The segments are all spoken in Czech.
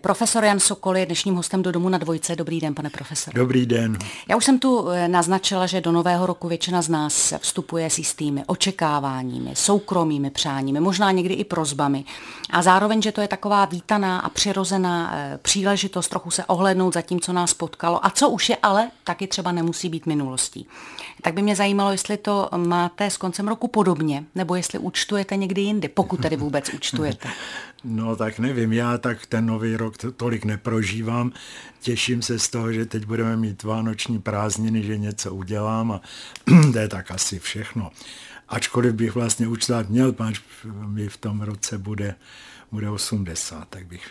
Profesor Jan Sokol je dnešním hostem do domu na dvojce. Dobrý den, pane profesor. Dobrý den. Já už jsem tu eh, naznačila, že do nového roku většina z nás vstupuje s jistými očekáváními, soukromými přáními, možná někdy i prozbami. A zároveň, že to je taková vítaná a přirozená eh, příležitost trochu se ohlednout za tím, co nás potkalo a co už je, ale taky třeba nemusí být minulostí. Tak by mě zajímalo, jestli to máte s koncem roku podobně, nebo jestli účtujete někdy jindy, pokud tedy vůbec účtujete. No tak nevím, já tak ten nový rok tolik neprožívám. Těším se z toho, že teď budeme mít vánoční prázdniny, že něco udělám a to je tak asi všechno. Ačkoliv bych vlastně účtovat měl, páč mi v tom roce bude bude 80, tak bych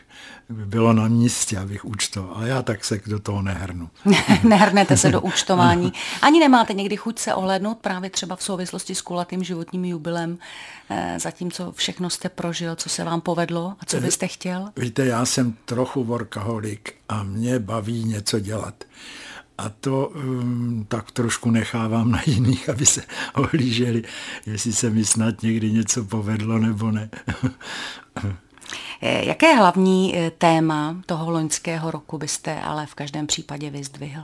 by bylo na místě, abych účtoval. Ale já tak se do toho nehrnu. Nehrnete se do účtování. Ani nemáte někdy chuť se ohlednout právě třeba v souvislosti s kulatým životním jubilem, eh, za tím, co všechno jste prožil, co se vám povedlo a co byste chtěl? Víte, já jsem trochu workaholik a mě baví něco dělat. A to um, tak trošku nechávám na jiných, aby se ohlíželi, jestli se mi snad někdy něco povedlo nebo ne. Eh, jaké hlavní eh, téma toho loňského roku byste ale v každém případě vyzdvihl?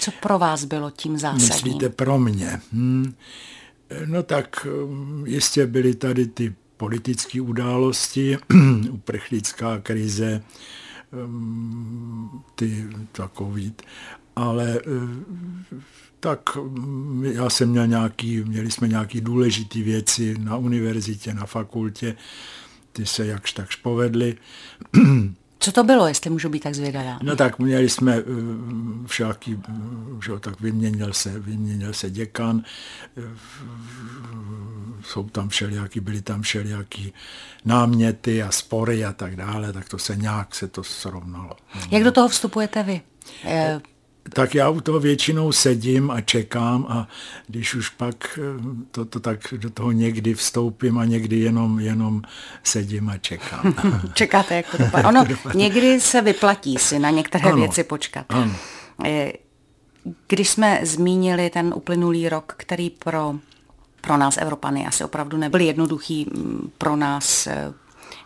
Co pro vás bylo tím zásadním? Myslíte pro mě? Hmm. No tak jistě byly tady ty politické události, uprchlická krize, hm, ty takový, ale tak hm, já jsem měl nějaký, měli jsme nějaký důležitý věci na univerzitě, na fakultě, ty se jakž takž povedly. Co to bylo, jestli můžu být tak zvědavá? No tak měli jsme eh, všaký, že tak vyměnil se, vyměnil se děkan, eh, jsou tam všelijaký, byly tam všelijaký náměty a spory a tak dále, tak to se nějak se to srovnalo. Jak do toho vstupujete vy? Tak já u toho většinou sedím a čekám a když už pak eh, to, to tak do toho někdy vstoupím a někdy jenom, jenom sedím a čekám. Čekáte, jak to dopadne. Ono někdy se vyplatí si na některé ano, věci počkat. Ano. Eh, když jsme zmínili ten uplynulý rok, který pro, pro nás Evropany asi opravdu nebyl jednoduchý, mm, pro nás eh,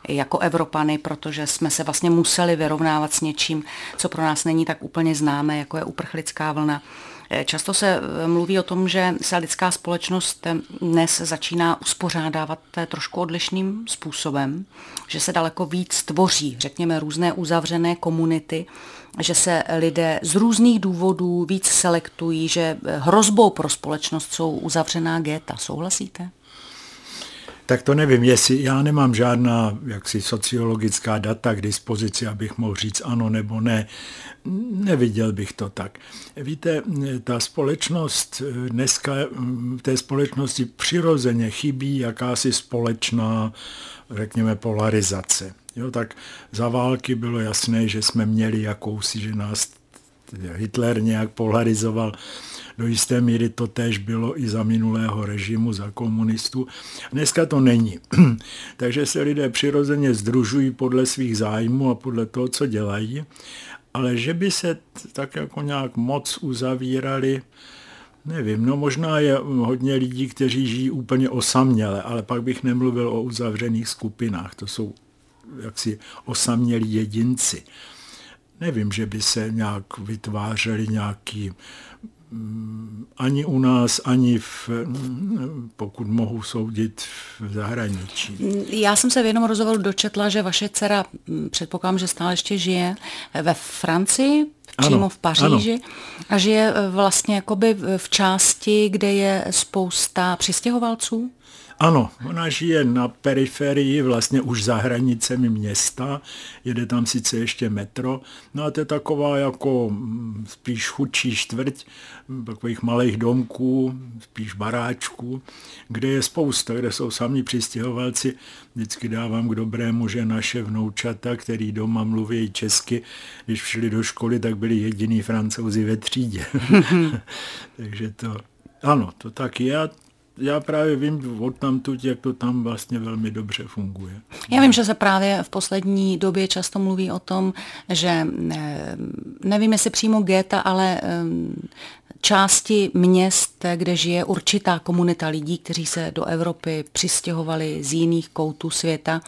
jako Evropany, protože jsme se vlastně museli vyrovnávat s něčím, co pro nás není tak úplně známé, jako je uprchlická vlna. Eh, často se eh, mluví o tom, že se lidská společnost eh, dnes začíná uspořádávat trošku odlišným způsobem, že se daleko víc tvoří, řekněme, různé uzavřené komunity, že se lidé z různých důvodů víc selektují, že hrozbou pro společnost jsou uzavřená géta. Souhlasíte? Tak to nevím, jestli já nemám žádná jaksi sociologická data k dispozici, abych mohl říct ano nebo ne. Neviděl bych to tak. Víte, ta společnost dneska, v té společnosti přirozeně chybí jakási společná, řekněme, polarizace. Jo, tak za války bylo jasné, že jsme měli jakousi, že nás Hitler nějak polarizoval do jisté míry to též bylo i za minulého režimu, za komunistů. Dneska to není. Takže se lidé přirozeně združují podle svých zájmů a podle toho, co dělají, ale že by se tak jako nějak moc uzavírali, Nevím, no možná je hodně lidí, kteří žijí úplně osaměle, ale pak bych nemluvil o uzavřených skupinách. To jsou jaksi osamělí jedinci. Nevím, že by se nějak vytvářeli nějaký Mm, ani u nás, ani v, mm, pokud mohu soudit v zahraničí. Já jsem se v jednom rozhovoru dočetla, že vaše dcera, mm, předpokládám, že stále ještě žije ve Francii, přímo ano, v Paříži ano. a žije e, vlastně jakoby v části, kde je spousta přistěhovalců? Ano, ona žije na periferii, vlastně už za hranicemi města, jede tam sice ještě metro, no a to je taková jako mm, spíš chudší čtvrť, takových malých domků, spíš baráčků, kde je spousta, kde jsou sami přistěhovalci. Vždycky dávám k dobrému, že naše vnoučata, který doma mluví česky, když šli do školy, tak byli jediní francouzi ve třídě. Takže to, ano, to tak je já právě vím od tamtud, jak to tam vlastně velmi dobře funguje. Já vím, že se právě v poslední době často mluví o tom, že eh, nevím, jestli přímo geta, ale eh, části měst, kde žije určitá komunita lidí, kteří se do Evropy přistěhovali z jiných koutů světa,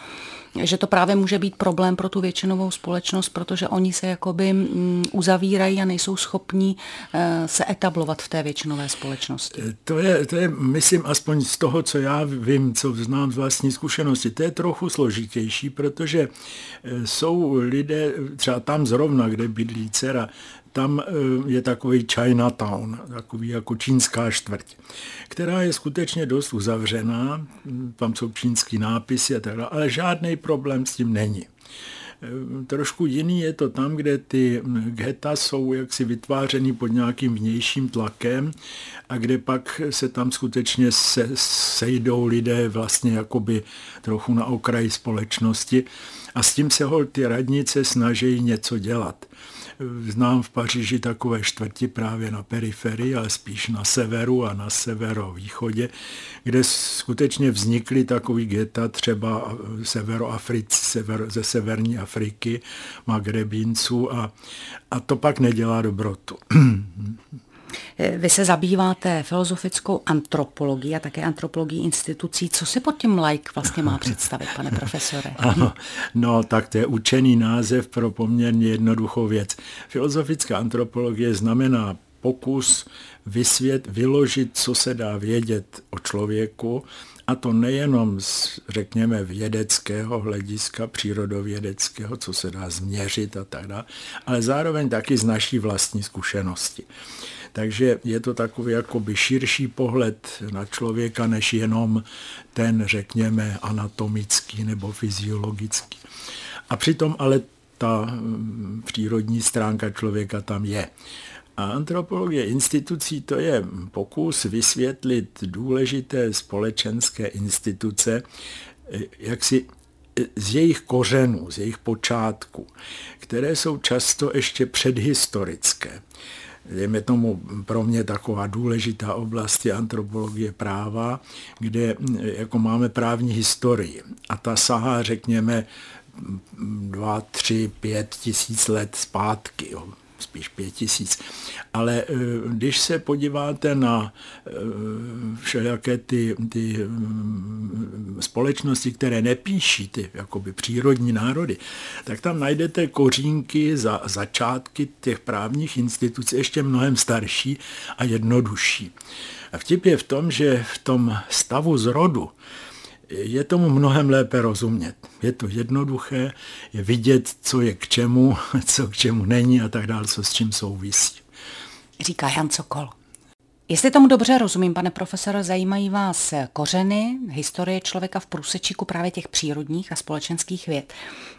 že to právě může být problém pro tu většinovou společnost, protože oni se jakoby mm, uzavírají a nejsou schopní eh, se etablovat v té většinové společnosti. To je, to je, myslím, aspoň z toho, co já vím, co znám z vlastní zkušenosti, to je trochu složitější, protože eh, jsou lidé, třeba tam zrovna, kde bydlí dcera, tam eh, je takový Chinatown, takový jako čínská čtvrť, která je skutečně dost uzavřená, tam jsou čínský nápisy a tak dále, ale žádný problém s tím není. Eh, trošku jiný je to tam, kde ty geta jsou jaksi vytvářeny pod nějakým vnějším tlakem a kde pak se tam skutečně se, sejdou lidé vlastně jakoby trochu na okraji společnosti a s tím se ho ty radnice snaží něco dělat. Znám v Paříži takové čtvrti právě na periferii, ale spíš na severu a na severovýchodě, kde skutečně vznikly takový geta třeba severoafric, sever, ze severní Afriky, Magrebinců a, a to pak nedělá dobrotu. Vy se zabýváte filozofickou antropologií a také antropologií institucí. Co si pod tím like vlastně má představit, pane profesore? Ano, no, tak to je učený název pro poměrně jednoduchou věc. Filozofická antropologie znamená pokus vysvět, vyložit, co se dá vědět o člověku, a to nejenom z, řekněme, vědeckého hlediska, přírodovědeckého, co se dá změřit a tak dále, ale zároveň taky z naší vlastní zkušenosti. Takže je to takový jakoby širší pohled na člověka, než jenom ten, řekněme, anatomický nebo fyziologický. A přitom ale ta mm, přírodní stránka člověka tam je. A antropologie institucí to je pokus vysvětlit důležité společenské instituce, jak si z jejich kořenů, z jejich počátku, které jsou často ještě předhistorické dejme tomu pro mě taková důležitá oblast je antropologie práva, kde jako máme právní historii a ta sahá, řekněme, dva, tři, pět tisíc let zpátky. Jo spíš pět tisíc. Ale eh, když se podíváte na eh, všelijaké ty, ty mm, společnosti, které nepíší ty jakoby přírodní národy, tak tam najdete kořínky za začátky těch právních institucí ještě mnohem starší a jednodušší. A vtip je v tom, že v tom stavu zrodu je tomu mnohem lépe rozumět. Je to jednoduché, je vidět, co je k čemu, co k čemu není a tak dále, co s čím souvisí. Říká Jan Cokol. Jestli tomu dobře rozumím, pane profesore, zajímají vás kořeny, historie člověka v průsečíku právě těch přírodních a společenských věd.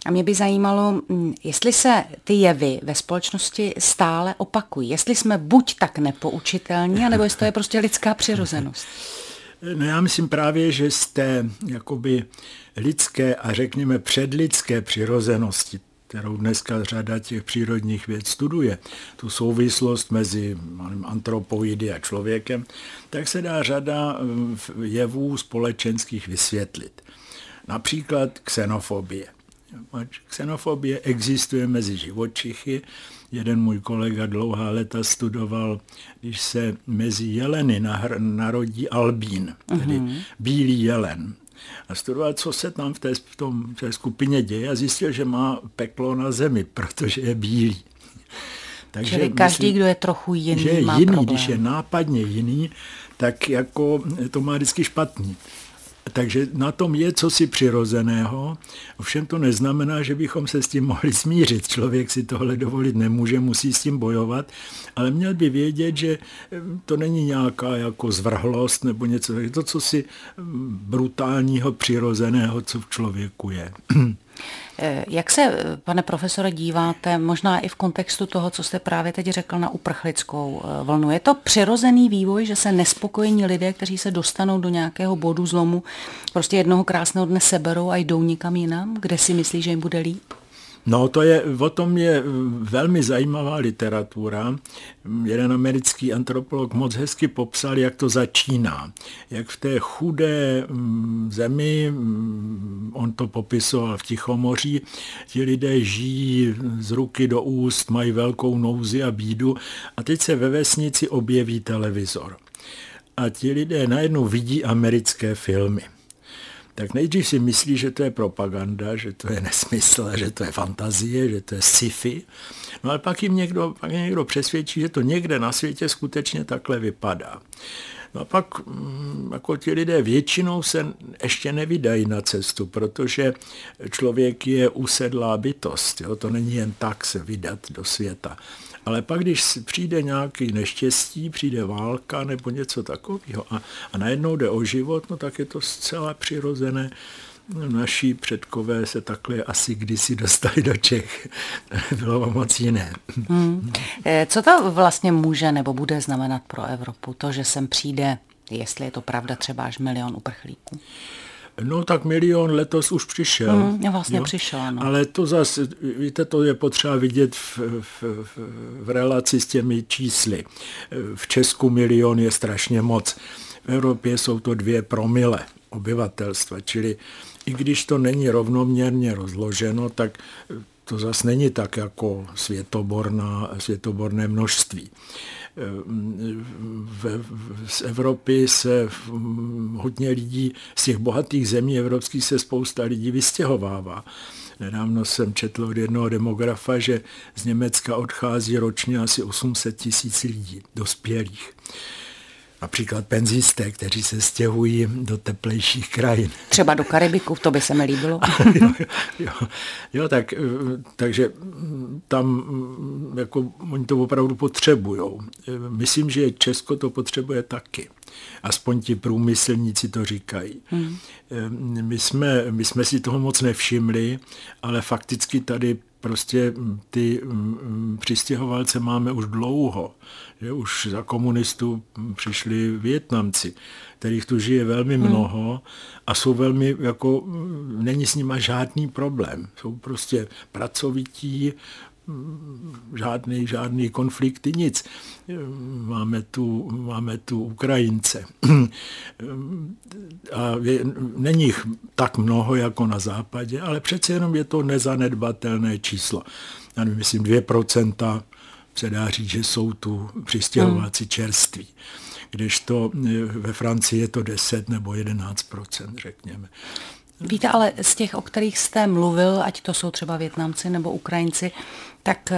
A mě by zajímalo, mm, jestli se ty jevy ve společnosti stále opakují. Jestli jsme buď tak nepoučitelní, anebo jestli to je prostě lidská přirozenost. No já myslím právě, že z té jakoby lidské a řekněme předlidské přirozenosti, kterou dneska řada těch přírodních věd studuje, tu souvislost mezi antropoidy a člověkem, tak se dá řada eh, jevů společenských vysvětlit. Například xenofobie. Xenofobie existuje mezi živočichy. Jeden můj kolega dlouhá leta studoval, když se mezi jeleny narodí albín, tedy uh-huh. bílý jelen. A studoval, co se tam v té, v tom, v té skupině děje a zjistil, že má peklo na zemi, protože je bílý. Takže Čili každý, myslím, kdo je trochu jiný, že je má jiný, problém. když je nápadně jiný, tak jako to má vždycky špatný. Takže na tom je cosi přirozeného, ovšem to neznamená, že bychom se s tím mohli smířit. Člověk si tohle dovolit nemůže, musí s tím bojovat, ale měl by vědět, že eh, to není nějaká jako zvrhlost nebo něco, je to cosi mm, brutálního, přirozeného, co v člověku je. Eh, jak se, eh, pane profesore, díváte, možná i v kontextu toho, co jste právě teď řekl na uprchlickou eh, vlnu? Je to přirozený vývoj, že se nespokojení lidé, kteří se dostanou do nějakého bodu zlomu, prostě jednoho krásného dne seberou a jdou někam jinam, kde si myslí, že jim bude líp? No, to je, o tom je velmi zajímavá literatura. Jeden americký antropolog moc hezky popsal, jak to začíná. Jak v té chudé mm, zemi, mm, on to popisoval v Tichomoří, ti lidé žijí z ruky do úst, mají velkou nouzi a bídu a teď se ve vesnici objeví televizor. A ti lidé najednou vidí americké filmy. Tak nejdřív si myslí, že to je propaganda, že to je nesmysl, že to je fantazie, že to je sci-fi. No ale pak jim někdo, pak jim někdo přesvědčí, že to někde na světě skutečně takhle vypadá. No a pak mm, jako ti lidé většinou se ještě nevydají na cestu, protože člověk je usedlá bytost. Jo? To není jen tak se vydat do světa. Ale pak, když přijde nějaký neštěstí, přijde válka nebo něco takového a, a najednou jde o život, no tak je to zcela přirozené. Naši předkové se takhle asi kdysi dostali do Čech. Bylo moc jiné. Hmm. Eh, co to vlastně může nebo bude znamenat pro Evropu? To, že sem přijde, jestli je to pravda, třeba až milion uprchlíků? No tak milion letos už přišel. Mm, vlastně jo? přišel, no. Ale to zase, víte, to je potřeba vidět v, v, v, v relaci s těmi čísly. V Česku milion je strašně moc. V Evropě jsou to dvě promile obyvatelstva, čili i když to není rovnoměrně rozloženo, tak to zase není tak jako světoborná, světoborné množství v, z Evropy se hodně lidí, z těch bohatých zemí evropských se spousta lidí vystěhovává. Nedávno jsem četl od jednoho demografa, že z Německa odchází ročně asi 800 tisíc lidí, dospělých například penzisté, kteří se stěhují do teplejších krajin. Třeba do Karibiku, to by se mi líbilo. jo, jo, jo, tak, takže tam jako oni to opravdu potřebují. Myslím, že Česko to potřebuje taky. Aspoň ti průmyslníci to říkají. Hmm. My, jsme, my jsme si toho moc nevšimli, ale fakticky tady prostě ty přistěhovalce máme už dlouho že už za komunistů přišli Větnamci, kterých tu žije velmi hmm. mnoho a jsou velmi, jako, není s nima žádný problém. Jsou prostě pracovití, žádný, žádný konflikty, nic. Máme tu, máme tu Ukrajince. A je, není jich tak mnoho jako na západě, ale přece jenom je to nezanedbatelné číslo. Já nevím, myslím 2% se dá říct, že jsou tu přistěhováci hmm. čerství. Kdežto eh, ve Francii je to 10 nebo 11% řekněme. Víte, ale z těch, o kterých jste mluvil, ať to jsou třeba Větnamci nebo Ukrajinci, tak eh,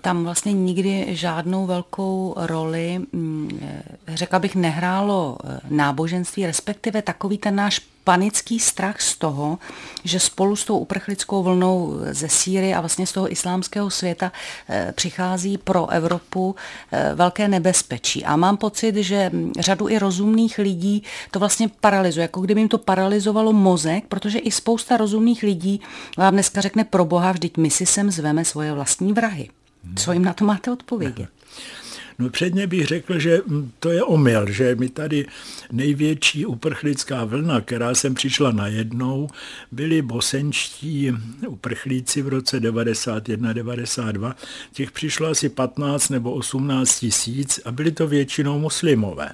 tam vlastně nikdy žádnou velkou roli, mm, eh, řekla bych, nehrálo náboženství, respektive takový ten náš panický strach z toho, že spolu s tou uprchlickou vlnou ze Sýrie a vlastně z toho islámského světa eh, přichází pro Evropu eh, velké nebezpečí. A mám pocit, že řadu i rozumných lidí to vlastně paralyzuje, jako kdyby jim to paralyzovalo mozek, protože i spousta rozumných lidí vám dneska řekne pro boha, vždyť my si sem zveme svoje vlastní vrahy. Co jim na to máte odpovědět? No předně bych řekl, že to je omyl, že mi tady největší uprchlická vlna, která sem přišla najednou, byli bosenčtí uprchlíci v roce 91-92. Těch přišlo asi 15 nebo 18 tisíc a byli to většinou muslimové.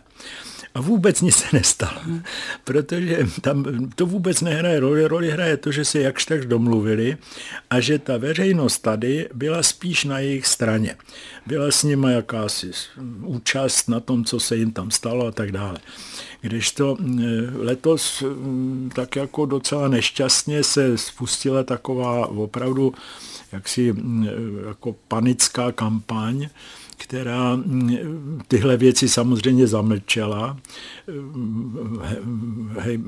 A vůbec nic se nestalo, protože tam to vůbec nehraje roli. Roli hraje to, že se jakž tak domluvili a že ta veřejnost tady byla spíš na jejich straně. Byla s nimi jakási účast na tom, co se jim tam stalo a tak dále. Kdežto eh, letos mm, tak jako docela nešťastně se spustila taková opravdu jaksi mm, jako panická kampaň, která mm, tyhle věci samozřejmě zamlčela,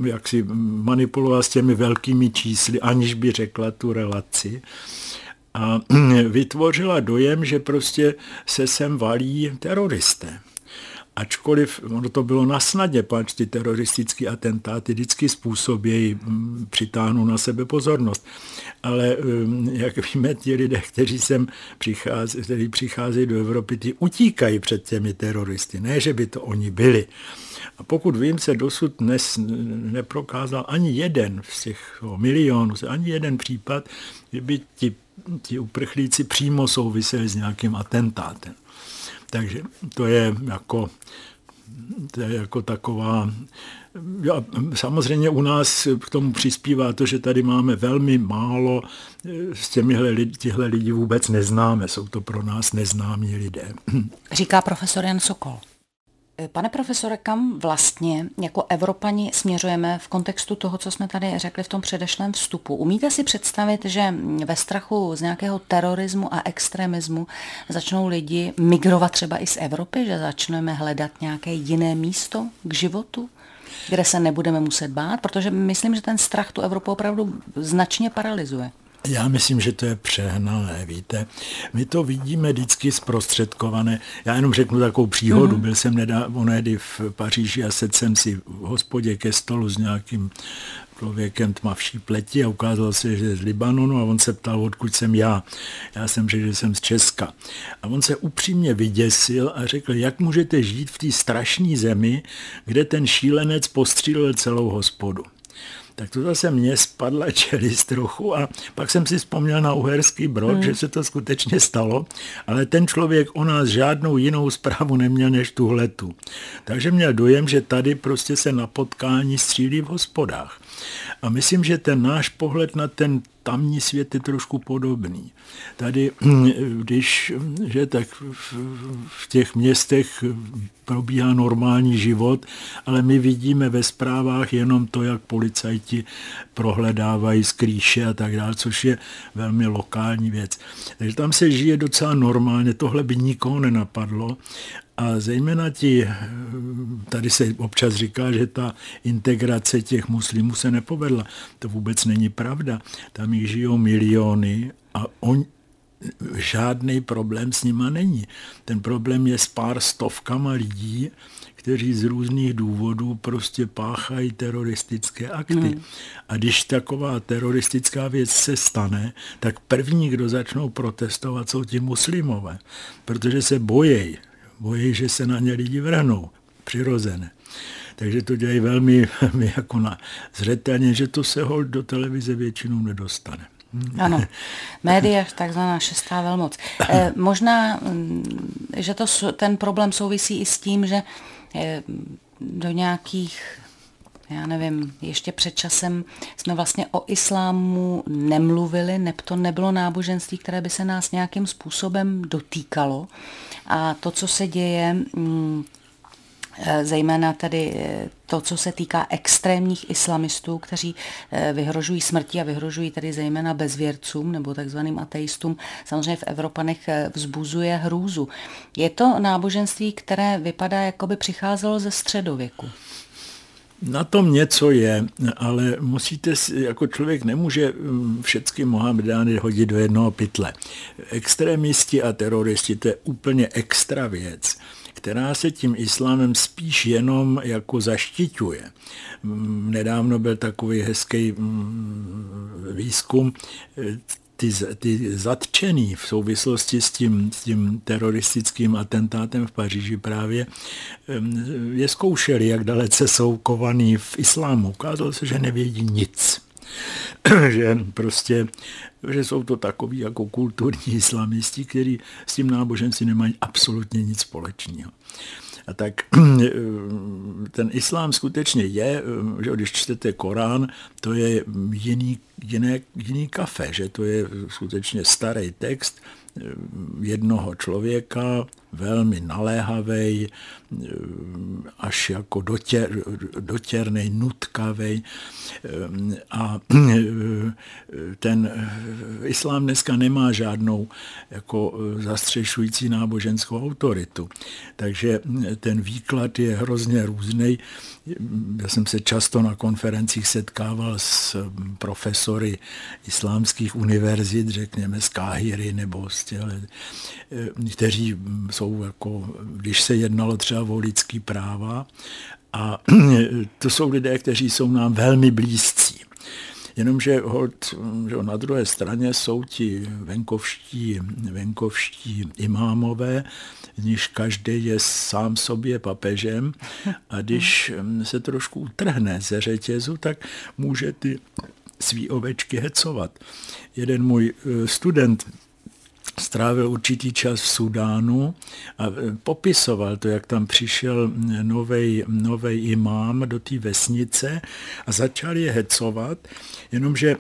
jak si manipulovala s těmi velkými čísly, aniž by řekla tu relaci. A vytvořila dojem, že prostě se sem valí teroristé ačkoliv ono to bylo na snadě, pač ty teroristické atentáty vždycky způsobějí, mm, přitáhnou na sebe pozornost. Ale mm, jak víme, ti lidé, kteří sem přichází, kteří přicházejí do Evropy, ty utíkají před těmi teroristy. Ne, že by to oni byli. A pokud vím, se dosud nes, neprokázal ani jeden z těch milionů, ani jeden případ, že by ti, ti uprchlíci přímo souviseli s nějakým atentátem. Takže to je jako, to je jako taková... Ja, samozřejmě u nás k tomu přispívá to, že tady máme velmi málo, s těmihle lidi, těhle lidi vůbec neznáme, jsou to pro nás neznámí lidé. Říká profesor Jan Sokol. Pane profesore, kam vlastně jako Evropani směřujeme v kontextu toho, co jsme tady řekli v tom předešlém vstupu? Umíte si představit, že ve strachu z nějakého terorismu a extremismu začnou lidi migrovat třeba i z Evropy, že začneme hledat nějaké jiné místo k životu? kde se nebudeme muset bát, protože myslím, že ten strach tu Evropu opravdu značně paralyzuje. Já myslím, že to je přehnané, víte. My to vidíme vždycky zprostředkované. Já jenom řeknu takovou příhodu. Mm-hmm. Byl jsem nedávno v Paříži a sedl jsem si v hospodě ke stolu s nějakým člověkem tmavší pleti a ukázalo se, že je z Libanonu a on se ptal, odkud jsem já. Já jsem řekl, že jsem z Česka. A on se upřímně vyděsil a řekl, jak můžete žít v té strašné zemi, kde ten šílenec postřílel celou hospodu tak to zase mě spadla čelist trochu a pak jsem si vzpomněl na Uherský brod, hmm. že se to skutečně stalo, ale ten člověk o nás žádnou jinou zprávu neměl než tuhletu. Takže měl dojem, že tady prostě se na potkání střílí v hospodách. A myslím, že ten náš pohled na ten tamní svět je trošku podobný. Tady, když, že tak v těch městech probíhá normální život, ale my vidíme ve zprávách jenom to, jak policajti prohledávají skrýše a tak dále, což je velmi lokální věc. Takže tam se žije docela normálně, tohle by nikoho nenapadlo a zejména ti, tady se občas říká, že ta integrace těch muslimů se nepovedla. To vůbec není pravda. Tam jich žijou miliony a on, žádný problém s nima není. Ten problém je s pár stovkama lidí, kteří z různých důvodů prostě páchají teroristické akty. Hmm. A když taková teroristická věc se stane, tak první, kdo začnou protestovat, jsou ti muslimové, protože se bojejí bojí, že se na ně lidi vrhnou, přirozené. Takže to dělají velmi, velmi jako na zřetelně, že to se hold do televize většinou nedostane. Ano, média, takzvaná šestá velmoc. Eh, možná, mm, že to, ten problém souvisí i s tím, že eh, do nějakých já nevím, ještě před časem jsme vlastně o islámu nemluvili, neb to nebylo náboženství, které by se nás nějakým způsobem dotýkalo. A to, co se děje, mm, eh, zejména tedy eh, to, co se týká extrémních islamistů, kteří eh, vyhrožují smrti a vyhrožují tedy zejména bezvěrcům nebo takzvaným ateistům, samozřejmě v Evropanech vzbuzuje hrůzu. Je to náboženství, které vypadá, jako by přicházelo ze středověku. Na tom něco je, ale musíte jako člověk nemůže mm, všechny Mohamedány hodit do jednoho pytle. Extremisti a teroristi, to je úplně extra věc která se tím islámem spíš jenom jako zaštiťuje. Mm, nedávno byl takový hezký mm, výzkum ty, ty zatčený v souvislosti s tím, s tím teroristickým atentátem v Paříži právě je zkoušeli, jak dalece jsou kovaný v islámu. Ukázalo se, že nevědí nic. že prostě, že jsou to takový jako kulturní islamisti, kteří s tím náboženství nemají absolutně nic společného. A tak ten islám skutečně je, že když čtete Korán, to je jiný, jiné, jiný kafe, že to je skutečně starý text, jednoho člověka, velmi naléhavý, až jako dotěr, dotěrný, nutkavý. A ten islám dneska nemá žádnou jako zastřešující náboženskou autoritu. Takže ten výklad je hrozně různý. Já jsem se často na konferencích setkával s profesory islámských univerzit, řekněme z Káhyry nebo z těle, kteří jsou jako, když se jednalo třeba o lidský práva, a to jsou lidé, kteří jsou nám velmi blízcí. Jenomže hold, že na druhé straně jsou ti venkovští, venkovští imámové, níž každý je sám sobě papežem a když se trošku utrhne ze řetězu, tak může ty svý ovečky hecovat. Jeden můj eh, student strávil určitý čas v Sudánu a e, popisoval to, jak tam přišel nový imám do té vesnice a začal je hecovat, jenomže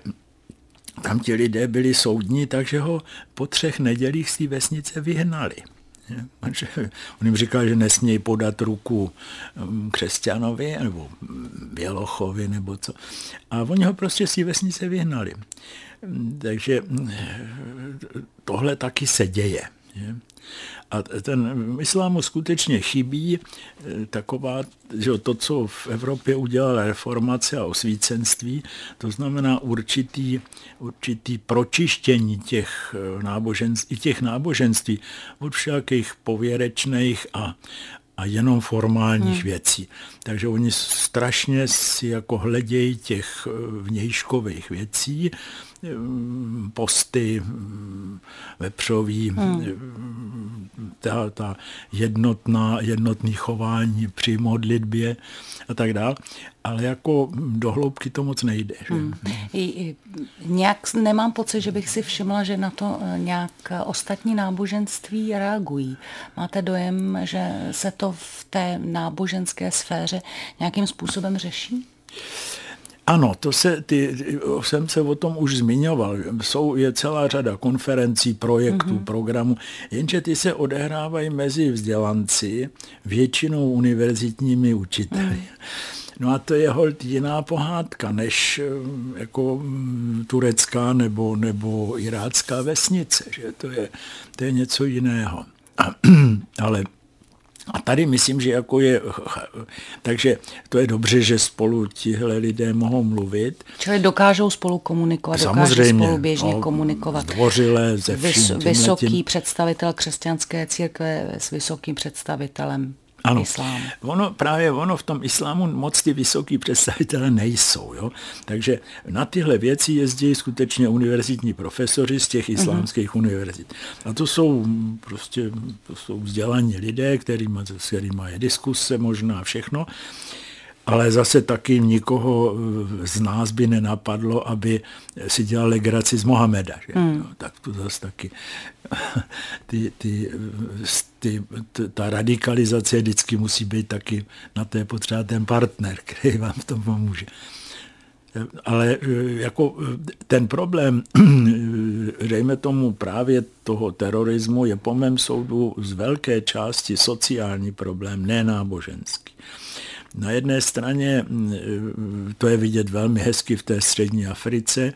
tam ti lidé byli soudní, takže ho po třech nedělích z té vesnice vyhnali. On jim říkal, že nesmějí podat ruku mm, křesťanovi nebo Bělochovi nebo co. A oni ho prostě z té vesnice vyhnali. Takže mm, tohle taky se děje. A ten islámu skutečně chybí eh, taková, že to, co v Evropě udělala reformace a osvícenství, to znamená určitý, určitý pročištění těch eh, náboženství, těch náboženství od všakých pověrečných a, a jenom formálních hmm. věcí. Takže oni strašně si jako hledějí těch eh, vnějškových věcí, posty vepřový, hmm. ta, ta jednotná, jednotný chování při modlitbě a tak dále. Ale jako do hloubky to moc nejde. Že? Hmm. I, nějak nemám pocit, že bych si všimla, že na to eh, nějak ostatní náboženství reagují. Máte dojem, že se to v té náboženské sféře nějakým způsobem řeší? Ano, to se, ty, jsem se o tom už zmiňoval. Jsou, je celá řada konferencí, projektů, mm-hmm. programů, jenže ty se odehrávají mezi vzdělanci, většinou univerzitními učiteli. Mm. No a to je hold jiná pohádka, než eh, jako mm, turecká nebo, nebo irácká vesnice, že to je, to je něco jiného. Ale a tady myslím, že jako je, takže to je dobře, že spolu tihle lidé mohou mluvit. Čili dokážou spolu komunikovat, Samozřejmě, dokážou spolu běžně no, komunikovat. Zdvořile, ze vším, Vysoký představitel křesťanské církve s vysokým představitelem ano. Islám. Ono, právě ono v tom islámu moc ty vysoký představitelé nejsou. Jo? Takže na tyhle věci jezdí skutečně univerzitní profesoři z těch mhm. islámských uh-huh. univerzit. A to jsou prostě to jsou vzdělaní lidé, kterými, s kterými je diskuse možná všechno ale zase taky nikoho eh, z nás by nenapadlo, aby si dělal legraci z Mohameda. Že? Hmm. No, tak to zase taky ty, ty, ty, ta radikalizace vždycky musí být taky na té potřeba ten partner, který vám v tom pomůže. Ale eh, jako eh, ten problém, dejme tomu právě toho terorismu, je po mém soudu z velké části sociální problém, ne náboženský. Na jedné straně mm, to je vidět velmi hezky v té střední Africe,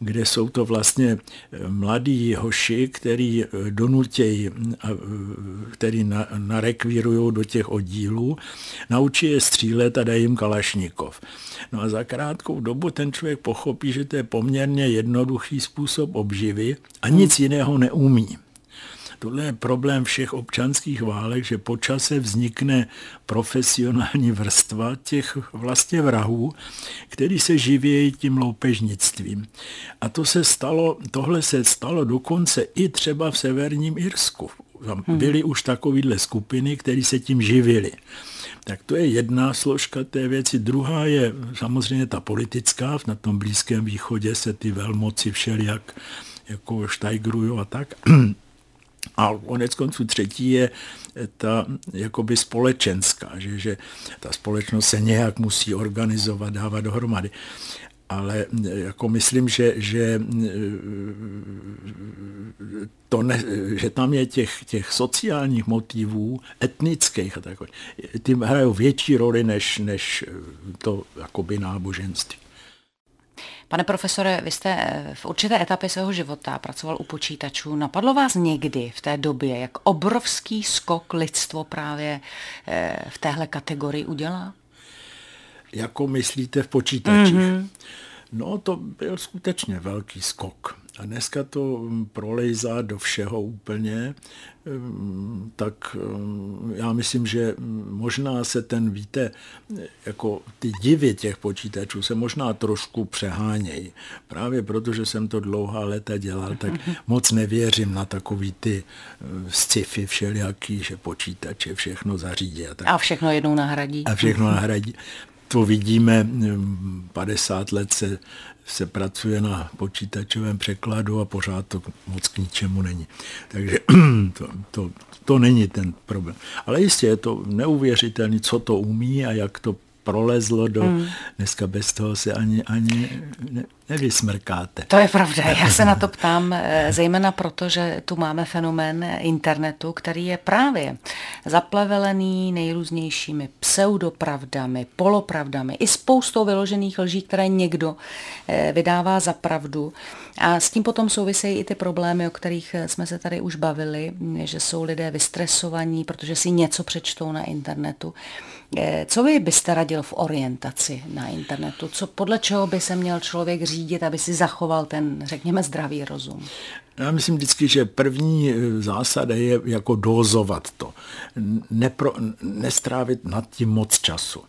kde jsou to vlastně eh, mladí hoši, který eh, donutějí, který narekvírují do těch oddílů, naučí je střílet a dají jim kalašnikov. No a za krátkou dobu ten člověk pochopí, že to je poměrně jednoduchý způsob obživy a nic jiného neumí. Tohle je problém všech občanských válek, že po čase vznikne profesionální vrstva těch vlastně vrahů, který se živějí tím loupežnictvím. A to se stalo, tohle se stalo dokonce i třeba v severním Irsku. Tam hmm. byly už takovýhle skupiny, které se tím živily. Tak to je jedna složka té věci. Druhá je samozřejmě ta politická. Na tom Blízkém východě se ty velmoci všelijak jako štajgrují a tak. A konec konců třetí je ta jakoby společenská, že, že ta společnost se nějak musí organizovat, dávat dohromady. Ale jako myslím, že, že, to ne, že tam je těch, těch sociálních motivů, etnických a takové, ty hrajou větší roli než, než to jakoby náboženství. Pane profesore, vy jste eh, v určité etapě svého života pracoval u počítačů. Napadlo vás někdy v té době, jak obrovský skok lidstvo právě eh, v téhle kategorii udělá? Jako myslíte v počítačích? Mm-hmm. No, to byl skutečně velký skok. A dneska to mm, prolejzá do všeho úplně, mm, tak mm, já myslím, že možná se ten, víte, jako ty divy těch počítačů se možná trošku přehánějí. Právě protože jsem to dlouhá léta dělal, tak moc nevěřím na takový ty sci-fi všelijaký, že počítače všechno zařídí. A, tak. a všechno jednou nahradí. A všechno nahradí to vidíme, 50 let se se pracuje na počítačovém překladu a pořád to moc k ničemu není. Takže to, to, to není ten problém. Ale jistě je to neuvěřitelné, co to umí a jak to prolezlo do... Hmm. Dneska bez toho se ani, ani ne, nevysmrkáte. To je pravda. Já se na to ptám eh, zejména proto, že tu máme fenomén internetu, který je právě zaplevelený nejrůznějšími pseudopravdami, polopravdami i spoustou vyložených lží, které někdo eh, vydává za pravdu. A s tím potom souvisejí i ty problémy, o kterých eh, jsme se tady už bavili, že jsou lidé vystresovaní, protože si něco přečtou na internetu. Co vy byste radil v orientaci na internetu? Co, podle čeho by se měl člověk řídit, aby si zachoval ten, řekněme, zdravý rozum? Já myslím vždycky, že první eh, zásada je jako dozovat to. Nepro, nestrávit nad tím moc času.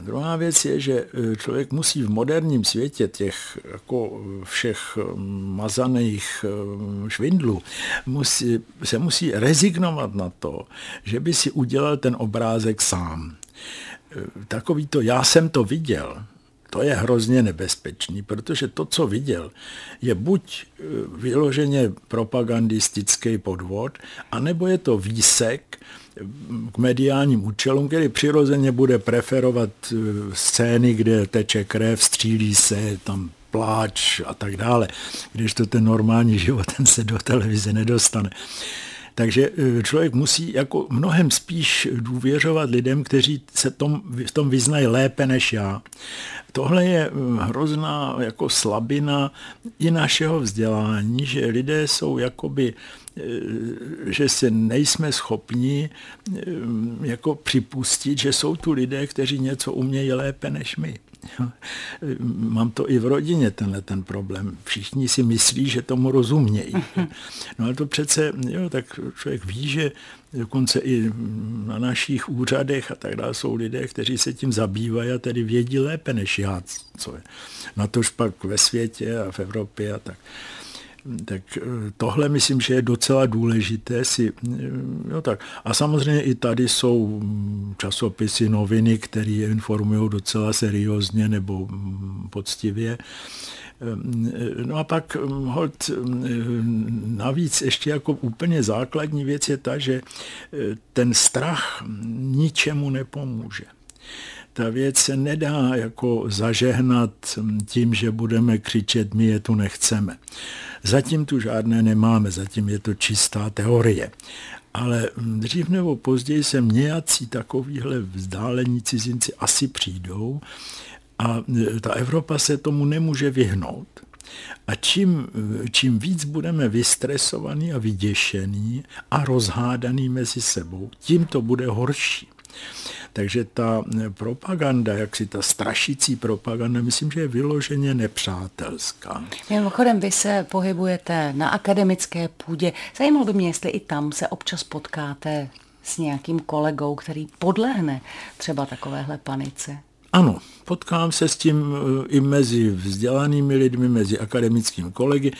Druhá věc je, že eh, člověk musí v moderním světě těch jako všech eh, mazaných švindlů musí, se musí rezignovat na to, že by si udělal ten obrázek sám. Takový to, já jsem to viděl, to je hrozně nebezpečný, protože to, co viděl, je buď e, vyloženě propagandistický podvod, anebo je to výsek k mediálním účelům, který přirozeně bude preferovat e, scény, kde teče krev, střílí se, tam pláč a tak dále, když to ten normální život ten se do televize nedostane. Takže e, člověk musí jako mnohem spíš důvěřovat lidem, kteří se tom, v tom vyznají lépe než já. Tohle je mm, hrozná jako slabina i našeho vzdělání, že lidé jsou jakoby e, že se nejsme schopni e, jako připustit, že jsou tu lidé, kteří něco umějí lépe než my. Mám to i v rodině, tenhle ten problém. Všichni si myslí, že tomu rozumějí. No ale to přece, jo, tak člověk ví, že dokonce i na našich úřadech a tak dále jsou lidé, kteří se tím zabývají a tedy vědí lépe než já, co je. Na tož pak ve světě a v Evropě a tak. Tak eh, tohle myslím, že je docela důležité si, no tak. A samozřejmě i tady jsou mm, časopisy, noviny, které informují docela seriózně nebo mm, poctivě. Ehm, no a pak hold, navíc ještě jako úplně základní věc je ta, že ten strach ničemu nepomůže ta věc se nedá jako zažehnat tím, že budeme křičet, my je tu nechceme. Zatím tu žádné nemáme, zatím je to čistá teorie. Ale dřív nebo později se nějací takovýhle vzdálení cizinci asi přijdou a ta Evropa se tomu nemůže vyhnout. A čím, čím víc budeme vystresovaní a vyděšení a rozhádaní mezi sebou, tím to bude horší. Takže ta propaganda, jak si ta strašící propaganda, myslím, že je vyloženě nepřátelská. Mimochodem, vy se pohybujete na akademické půdě. Zajímalo by mě, jestli i tam se občas potkáte s nějakým kolegou, který podlehne třeba takovéhle panice. Ano, potkám se s tím eh, i mezi vzdělanými lidmi, mezi akademickými kolegy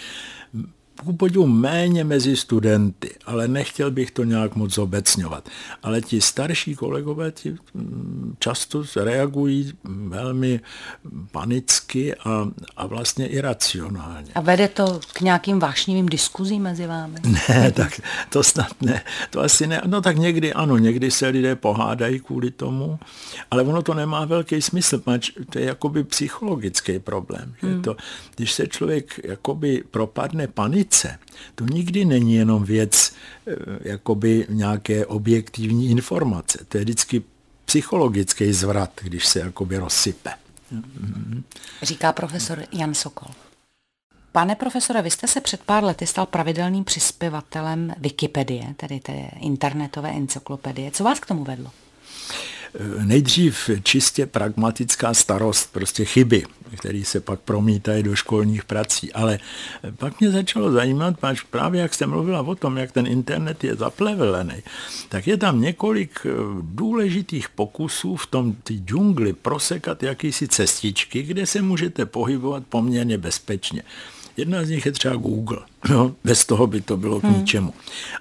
podivu méně mezi studenty, ale nechtěl bych to nějak moc obecňovat. Ale ti starší kolegové ti mm, často reagují velmi panicky a, a vlastně iracionálně. A vede to k nějakým vášnivým diskuzím mezi vámi? Ne, tak to snad ne. To asi ne. No tak někdy ano, někdy se lidé pohádají kvůli tomu, ale ono to nemá velký smysl, pač to je jakoby psychologický problém. Hmm. Že to, když se člověk jakoby propadne panice, více. To nikdy není jenom věc eh, jakoby nějaké objektivní informace. To je vždycky psychologický zvrat, když se jakoby rozsype. Říká profesor Jan Sokol. Pane profesore, vy jste se před pár lety stal pravidelným přispěvatelem Wikipedie, tedy té internetové encyklopedie. Co vás k tomu vedlo? Nejdřív čistě pragmatická starost, prostě chyby, které se pak promítají do školních prací. Ale pak mě začalo zajímat, páč právě jak jste mluvila o tom, jak ten internet je zaplevelený, tak je tam několik eh, důležitých pokusů v tom ty džungli prosekat jakýsi cestičky, kde se můžete pohybovat poměrně bezpečně. Jedna z nich je třeba Google. No, bez toho by to bylo k hmm. ničemu.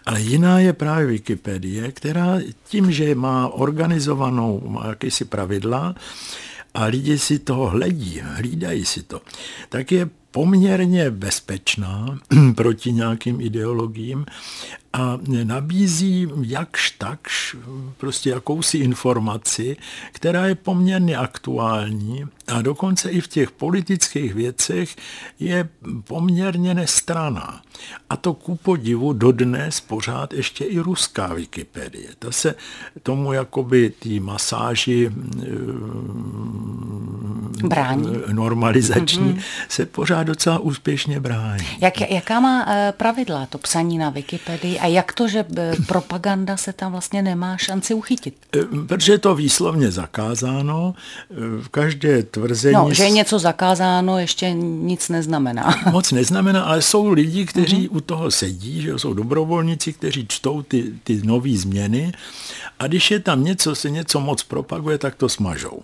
Ale jiná je právě Wikipedie, která tím, že má organizovanou, má jakýsi pravidla, a lidi si toho hledí, hlídají si to, tak je poměrně bezpečná proti nějakým ideologiím a nabízí jakž takž prostě jakousi informaci, která je poměrně aktuální a dokonce i v těch politických věcech je poměrně nestraná. A to ku podivu dodnes pořád ještě i ruská Wikipedie. Ta se tomu jakoby tý masáži brání. normalizační mm-hmm. se pořád docela úspěšně brání. Jak, jaká má eh, pravidla to psaní na Wikipedii a jak to, že eh, propaganda se tam vlastně nemá šanci uchytit? Eh, protože je to výslovně zakázáno. V každé tvrzení... No, že je něco zakázáno, ještě nic neznamená. Moc neznamená, ale jsou lidi, kteří mm-hmm. u toho sedí, že jsou dobrovolníci, kteří čtou ty, ty nové změny a když je tam něco, se něco moc propaguje, tak to smažou.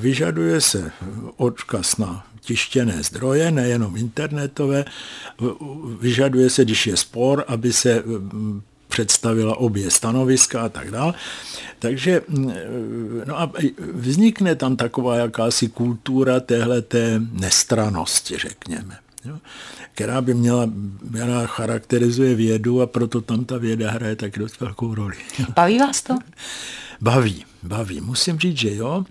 Vyžaduje se odkaz na tištěné zdroje, nejenom internetové. Vyžaduje se, když je spor, aby se představila obě stanoviska a tak dále. Takže no a vznikne tam taková jakási kultura téhleté nestranosti, řekněme, jo, která by měla, která charakterizuje vědu a proto tam ta věda hraje tak dost velkou roli. Baví vás to? Baví, baví. Musím říct, že jo.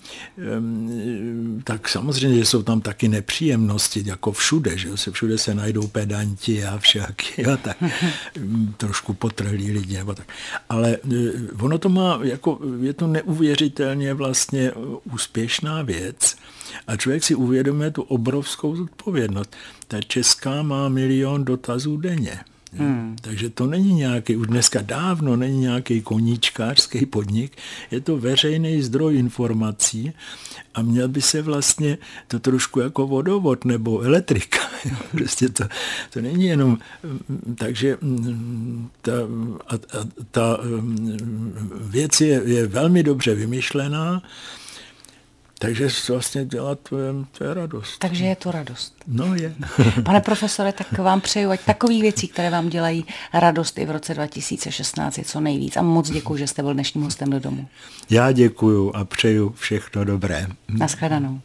Tak samozřejmě, že jsou tam taky nepříjemnosti, jako všude, že jo. Se všude se najdou pedanti a však, jo, tak trošku potrhlí lidi, nebo tak. Ale eh, ono to má, jako, je to neuvěřitelně vlastně úspěšná věc a člověk si uvědomuje tu obrovskou zodpovědnost. Ta česká má milion dotazů denně. Hmm. Takže to není nějaký, už dneska dávno není nějaký koníčkářský podnik, je to veřejný zdroj informací a měl by se vlastně to trošku jako vodovod nebo elektrika. prostě to, to není jenom, takže ta, a, a, ta věc je, je velmi dobře vymyšlená, takže vlastně dělat to je, to je radost. Takže je to radost. No je. Pane profesore, tak vám přeju, ať takových věcí, které vám dělají radost i v roce 2016 je co nejvíc. A moc děkuji, že jste byl dnešním hostem do domu. Já děkuju a přeju všechno dobré. Naschledanou.